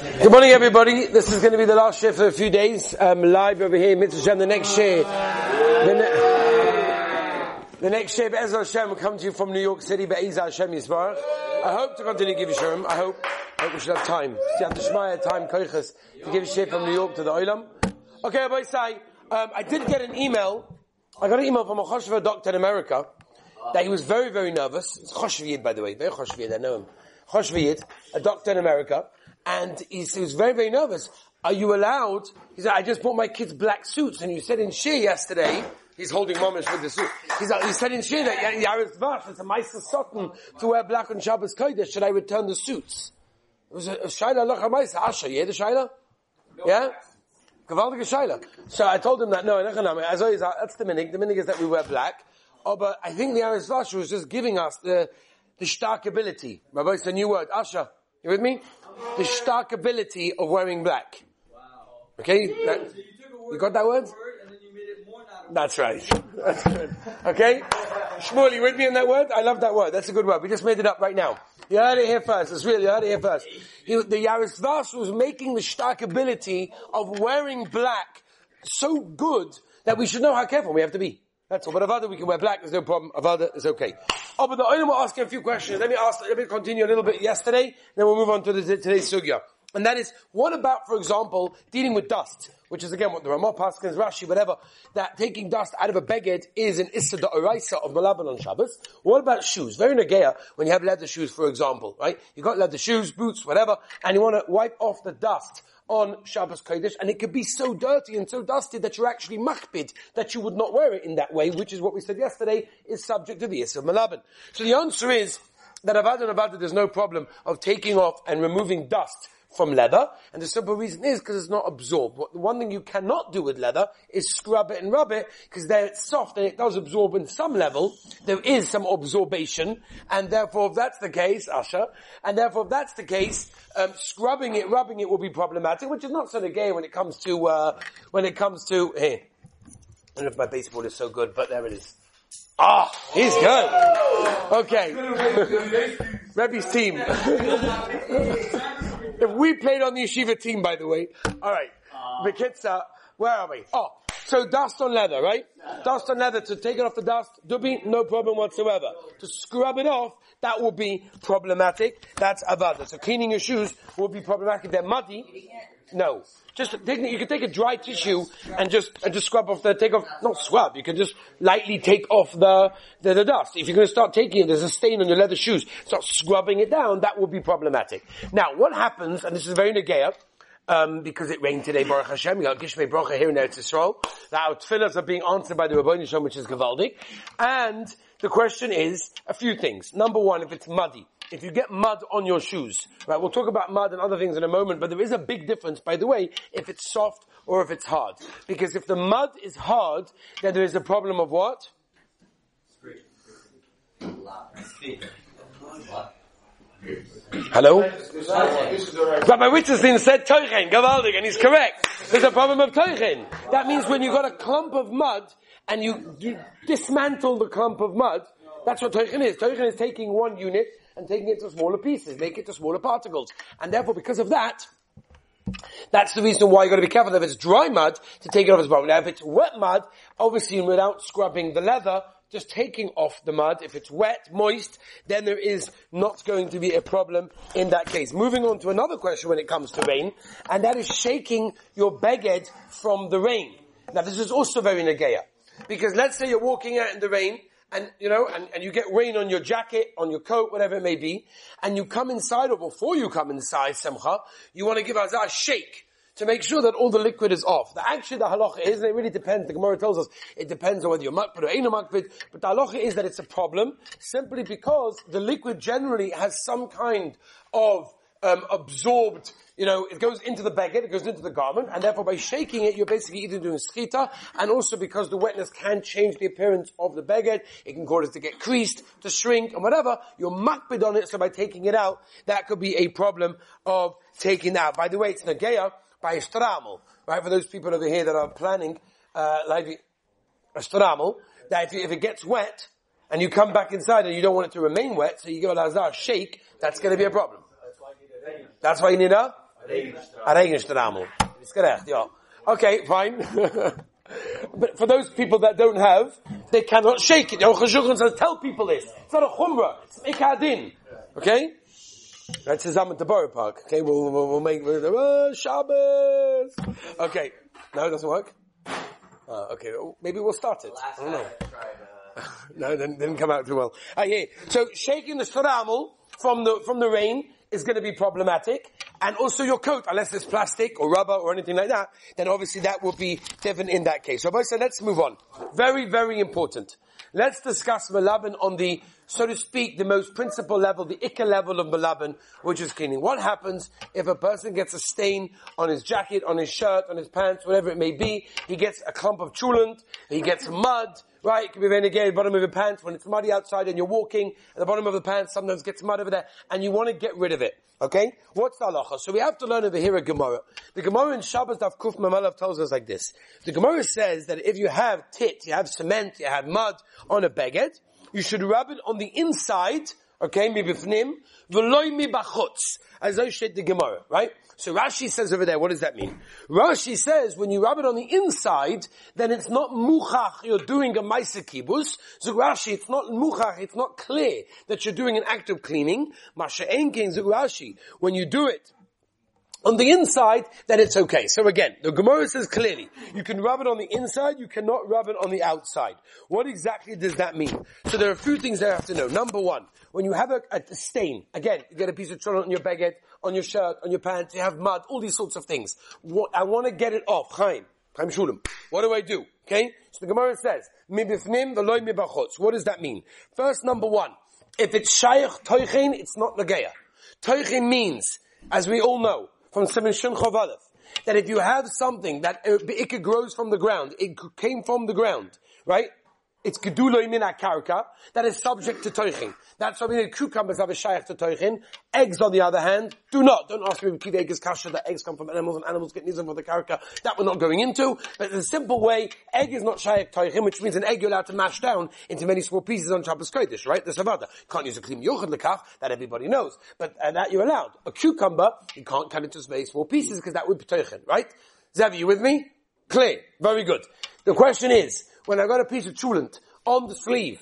Good morning, everybody. This is going to be the last shift for a few days. Um, live over here, Mitzvah The next shift, the, ne- the next shift, Ezra Hashem, will come to you from New York City, Be'ezah Hashem Yisbarach. I hope to continue to you shalom. I hope, I hope we should have time. See, have the Shmaya time, koiches, to give shift from New York to the Olam. Okay, Rabbi Say, um, I did get an email. I got an email from a Choshva doctor in America that he was very, very nervous. It's Choshva by the way. Very Choshva I know him. Choshva a doctor in America and he, he was very, very nervous. Are you allowed? He said, I just bought my kids black suits, and you said in Shir yesterday, he's holding mamish with the suit. He's, he said in Shir that Yaris Vash, it's a Meister Sutton to wear black on Shabbos Kodesh. Should I return the suits? It was a, a Shaila Locha Meister. Asha, yeah, the Shaila? Yeah? Gewaltige Shaila. So I told him that, no, as always, uh, that's the minig. The minig is that we wear black. Oh, but I think the Yaris Vash was just giving us the, the stark ability. Rabbi, it's a new word. Asha. You with me? The stark ability of wearing black. Wow. Okay? That, you got that word? That's right. That's good. Okay? Shmuel, you with me on that word? I love that word. That's a good word. We just made it up right now. You heard it here first. It's real. You heard it here first. He, the Yarisvas was making the stark ability of wearing black so good that we should know how careful we have to be. That's all. But Avada, we can wear black. There's no problem. Avada is okay. Oh, but the Olam will ask you a few questions. Let me ask, let me continue a little bit yesterday, then we'll move on to the, today's sugya. And that is, what about, for example, dealing with dust? Which is again what the Ramah Paskins, Rashi, whatever, that taking dust out of a beged is an Issa Oraisa of Malaban on Shabbos. What about shoes? Very negaya when you have leather shoes, for example, right? You got leather shoes, boots, whatever, and you want to wipe off the dust on Shabbos Kodesh, and it could be so dirty and so dusty that you're actually machbid, that you would not wear it in that way, which is what we said yesterday, is subject to the Yisr Malaban. So the answer is that Avad and Avad, there's no problem of taking off and removing dust from leather, and the simple reason is because it's not absorbed. What, one thing you cannot do with leather is scrub it and rub it, because there it's soft and it does absorb in some level. There is some absorption, and therefore if that's the case, Asha, and therefore if that's the case, um, scrubbing it, rubbing it will be problematic, which is not so gay when it comes to, uh, when it comes to, here. I don't know if my baseball is so good, but there it is. Ah, he's good. Okay. Rebbe's team. if we played on the yeshiva team, by the way. Alright. Uh. The kids are, where are we? Oh, so dust on leather, right? Dust on leather to take it off the dust, dubi, no problem whatsoever. To scrub it off, that will be problematic. That's avada. So cleaning your shoes will be problematic. They're muddy. No. Just you can take a dry tissue and just, and just scrub off the, take off, not scrub, you can just lightly take off the, the, the dust. If you're going to start taking it, there's a stain on your leather shoes, start scrubbing it down, that will be problematic. Now, what happens, and this is very negaya, um, because it rained today, Baruch Hashem, you got Gishmei Bracha here in Eretz Yisrael. Our tefillahs are being answered by the Rabbi Shalom, which is Gavaldik. And the question is a few things. Number one, if it's muddy if you get mud on your shoes, right? We'll talk about mud and other things in a moment, but there is a big difference, by the way, if it's soft or if it's hard. Because if the mud is hard, then there is a problem of what? Hello? Rabbi Wittgenstein said Teuchen, Gavaldig, and he's correct. There's a problem of Teuchen. That means when you've got a clump of mud, and you, you dismantle the clump of mud, that's what Teuchen is. Teuchen is taking one unit and taking it to smaller pieces, make it to smaller particles. And therefore, because of that, that's the reason why you've got to be careful if it's dry mud to take it off as well. Now, if it's wet mud, obviously without scrubbing the leather, just taking off the mud, if it's wet, moist, then there is not going to be a problem in that case. Moving on to another question when it comes to rain, and that is shaking your beged from the rain. Now this is also very negaya. Because let's say you're walking out in the rain, and you know, and, and you get rain on your jacket, on your coat, whatever it may be, and you come inside, or before you come inside, Semcha, you want to give us a shake to make sure that all the liquid is off. The, actually, the halacha is, and it really depends, the Gemara tells us, it depends on whether you're makbid or ain't makbid, but the halacha is that it's a problem, simply because the liquid generally has some kind of um, absorbed, you know, it goes into the beged, it goes into the garment, and therefore by shaking it, you're basically either doing schita, and also because the wetness can change the appearance of the beged, it can cause it to get creased, to shrink, and whatever, you're makbid on it, so by taking it out, that could be a problem of taking out. By the way, it's nageya by stramel, right? For those people over here that are planning, uh, like a stramel, that if, if it gets wet, and you come back inside and you don't want it to remain wet, so you go lazar shake, that's going to be a problem. That's why you need a A Regenstrammel. It's correct, yeah. Okay, fine. but for those people that don't have, they cannot shake it. Yochel Shulchan says, tell people this. It's not a chumrah. It's ikadin. Okay? That's his at the Borough Park. Okay, we'll, we'll, we'll make, oh, Shabbos. Okay. No, it doesn't work? Uh, okay, oh, maybe we'll start it. I don't know. no, it didn't, didn't come out too well. Ah, yeah. So shaking the shramel from the, from the rain is going to be problematic. And also your coat, unless it's plastic or rubber or anything like that, then obviously that will be different in that case. So I said, let's move on. Very, very important. Let's discuss Malabin on the, so to speak, the most principal level, the ikka level of Malabin, which is cleaning. What happens if a person gets a stain on his jacket, on his shirt, on his pants, whatever it may be? He gets a clump of cholent, he gets mud, right? It could be the bottom of your pants when it's muddy outside and you're walking at the bottom of the pants, sometimes gets mud over there, and you want to get rid of it. Okay? What's the halacha? So we have to learn over here a Gemara. The Gemara in Shabbos Daf Kuf Mamalav tells us like this. The Gemara says that if you have tit, you have cement, you have mud on a beged, you should rub it on the inside, okay, mi bifnim, v'loy mi bachutz, as I said the Gemara, right? So Rashi says over there, what does that mean? Rashi says when you rub it on the inside, then it's not muchach, you're doing a maisa kibus. So Rashi, it's not muchach, it's not clear that you're doing an act of cleaning. Masha Enkin Rashi, when you do it on the inside, then it's okay. So again, the Gemara says clearly, you can rub it on the inside, you cannot rub it on the outside. What exactly does that mean? So there are a few things that I have to know. Number one, when you have a, a stain, again, you get a piece of cholent on your beged, on your shirt, on your pants, you have mud, all these sorts of things. What, I want to get it off. Chaim. Chaim Shulam. What do I do? Okay? So the Gemara says, Mibifnim veloy mibachotz. What does that mean? First, number one, if it's shayach toichin, it's not nageya. Toichin means, as we all know, from Shun Aleph, that if you have something that uh, it grows from the ground, it came from the ground, right? It's gedula min karka that is subject to toichin. That's why we need cucumbers have a shaykh to toichin. Eggs, on the other hand, do not. Don't ask me if egg is kasha. That eggs come from animals and animals get nizam for the karka. That we're not going into. But in a simple way, egg is not shaykh toichin, which means an egg you're allowed to mash down into many small pieces on Shabbos Kodesh, right? The savada. Can't use a klim yochad lekach, that everybody knows. But uh, that you're allowed. A cucumber, you can't cut into very small pieces because that would be toichin, right? Zav, you with me? Clear. Very good. The question is, when I got a piece of cholent, on the sleeve.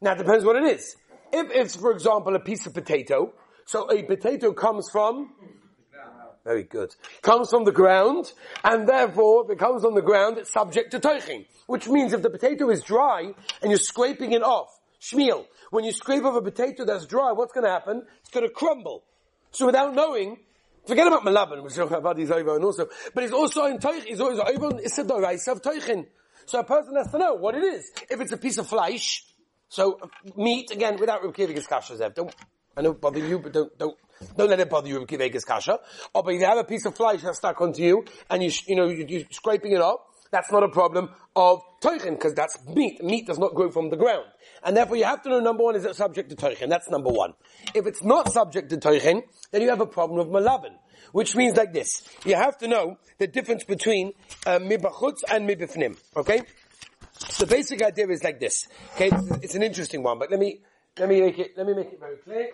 Now it depends what it is. If it's, for example, a piece of potato, so a potato comes from, very good, comes from the ground, and therefore, if it comes on the ground, it's subject to toichin. Which means if the potato is dry, and you're scraping it off, shmiel, when you scrape off a potato that's dry, what's to happen? It's to crumble. So without knowing, forget about malaban, which these over and also, but it's also in toichin, it's always over, it's a doraisa toichin. So a person has to know what it is. If it's a piece of flesh, so uh, meat, again, without Reb Kasha, Zev, don't, I know bother you, but don't, don't, don't let it bother you, Reb Kasha. Or but if you have a piece of flesh that's stuck onto you, and you, you know, you're scraping it off, that's not a problem of toichin, because that's meat. Meat does not grow from the ground. And therefore you have to know number one, is it subject to toichin? That's number one. If it's not subject to toichin, then you have a problem of malabin which means like this. You have to know the difference between uh, mibachutz and mibifnim. Okay? The basic idea is like this. Okay? It's an interesting one, but let me, let me make it, let me make it very clear.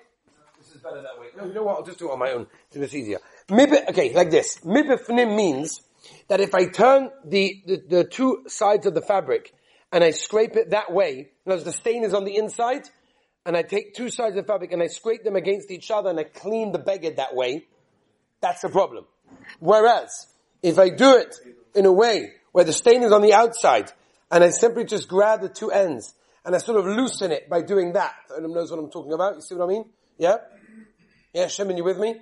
This is better that way. No, you know what? I'll just do it on my own. It's easier. Mib, okay, like this. Mibifnim means that if I turn the, the, the, two sides of the fabric and I scrape it that way, as the stain is on the inside, and I take two sides of the fabric and I scrape them against each other and I clean the beged that way, that's a problem. Whereas, if I do it in a way where the stain is on the outside, and I simply just grab the two ends, and I sort of loosen it by doing that, anyone knows what I'm talking about? You see what I mean? Yeah? Yeah, Shemin, you with me?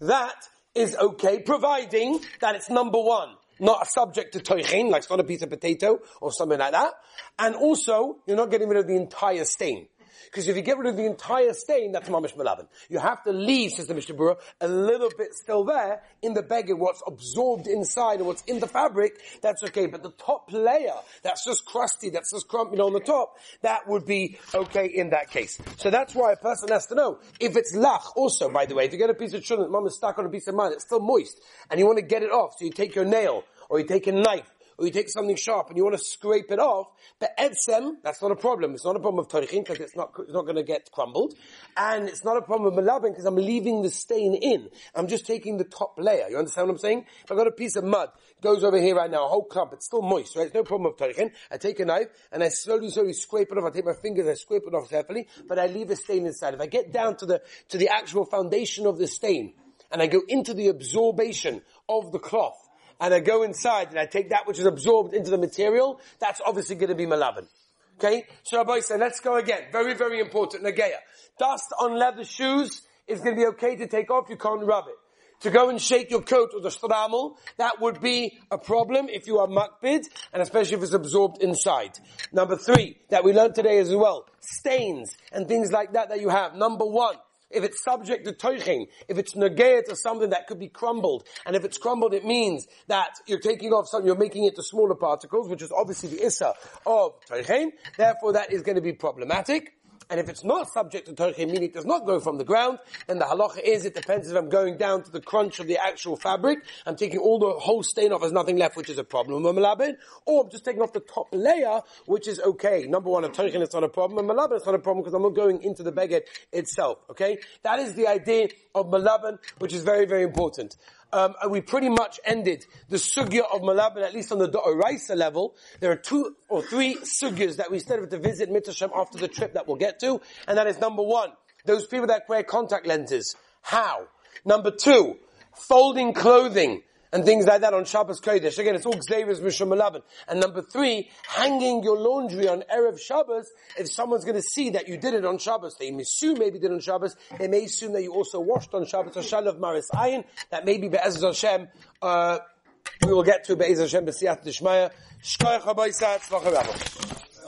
That is okay, providing that it's number one, not a subject to toichin, like it's not a piece of potato or something like that. And also, you're not getting rid of the entire stain. Because if you get rid of the entire stain, that's mamish malabin. You have to leave, says the Mishnah a little bit still there in the beged, what's absorbed inside and what's in the fabric, that's okay. But the top layer, that's just crusty, that's just crumbly on the top, that would be okay in that case. So that's why a person has to know. If it's lach, also, by the way, if you get a piece of cholent, mom is stuck on a piece of mud, it's still moist, and you want to get it off, so you take your nail, or you take a knife, or you take something sharp and you want to scrape it off, but etzem, that's not a problem. It's not a problem of toichin because it's not, it's not going to get crumbled. And it's not a problem of malabin because I'm leaving the stain in. I'm just taking the top layer. You understand what I'm saying? If I got a piece of mud, goes over here right now, a whole clump, it's still moist, right? It's no problem of toichin. I take a knife and I slowly, slowly scrape it off. I take my fingers, I scrape it off carefully, but I leave a stain inside. If I get down to the, to the actual foundation of the stain, and I go into the absorption of the cloth, and I go inside and I take that which is absorbed into the material, that's obviously going to be malabin. Okay? So Rabbi said, let's go again. Very, very important. Nageya. Dust on leather shoes is going to be okay to take off. You can't rub it. To go and shake your coat with the stramel, that would be a problem if you are makbid, and especially if it's absorbed inside. Number three, that we learned today as well, stains and things like that that you have. Number one, if it's subject to toichin, if it's negate to something that could be crumbled, and if it's crumbled, it means that you're taking off something, you're making it to smaller particles, which is obviously the issa of toichin. Therefore, that is going to be problematic. And if it's not subject to Torah, meaning it does not go from the ground, then the halacha is it depends if I'm going down to the crunch of the actual fabric, I'm taking all the whole stain off, there's nothing left, which is a problem or I'm just taking off the top layer, which is okay. Number one, a Torah it's not a problem, and malabin it's not a problem because I'm not going into the beged itself, okay? That is the idea of malabin, which is very, very important um, we pretty much ended the sugya of Malabin, at least on the Do'oraisa level. There are two or three sugyas that we still have to visit Mitzvah after the trip that we'll get to, and that is number one, those people that wear contact lenses. How? Number two, folding clothing and things like that on Shabbos Kodesh. Again, it's all Xaviers Mishum. And number three, hanging your laundry on Erev Shabbos, if someone's going to see that you did it on Shabbos, they may assume maybe did it on Shabbos, they may assume that you also washed on Shabbos, or Shalav Maris Ayin, that maybe Be'ez Hashem, uh, we will get to Be'ez Hashem B'siyat Dishmaya. Shkoyach HaBoisat, Tzvach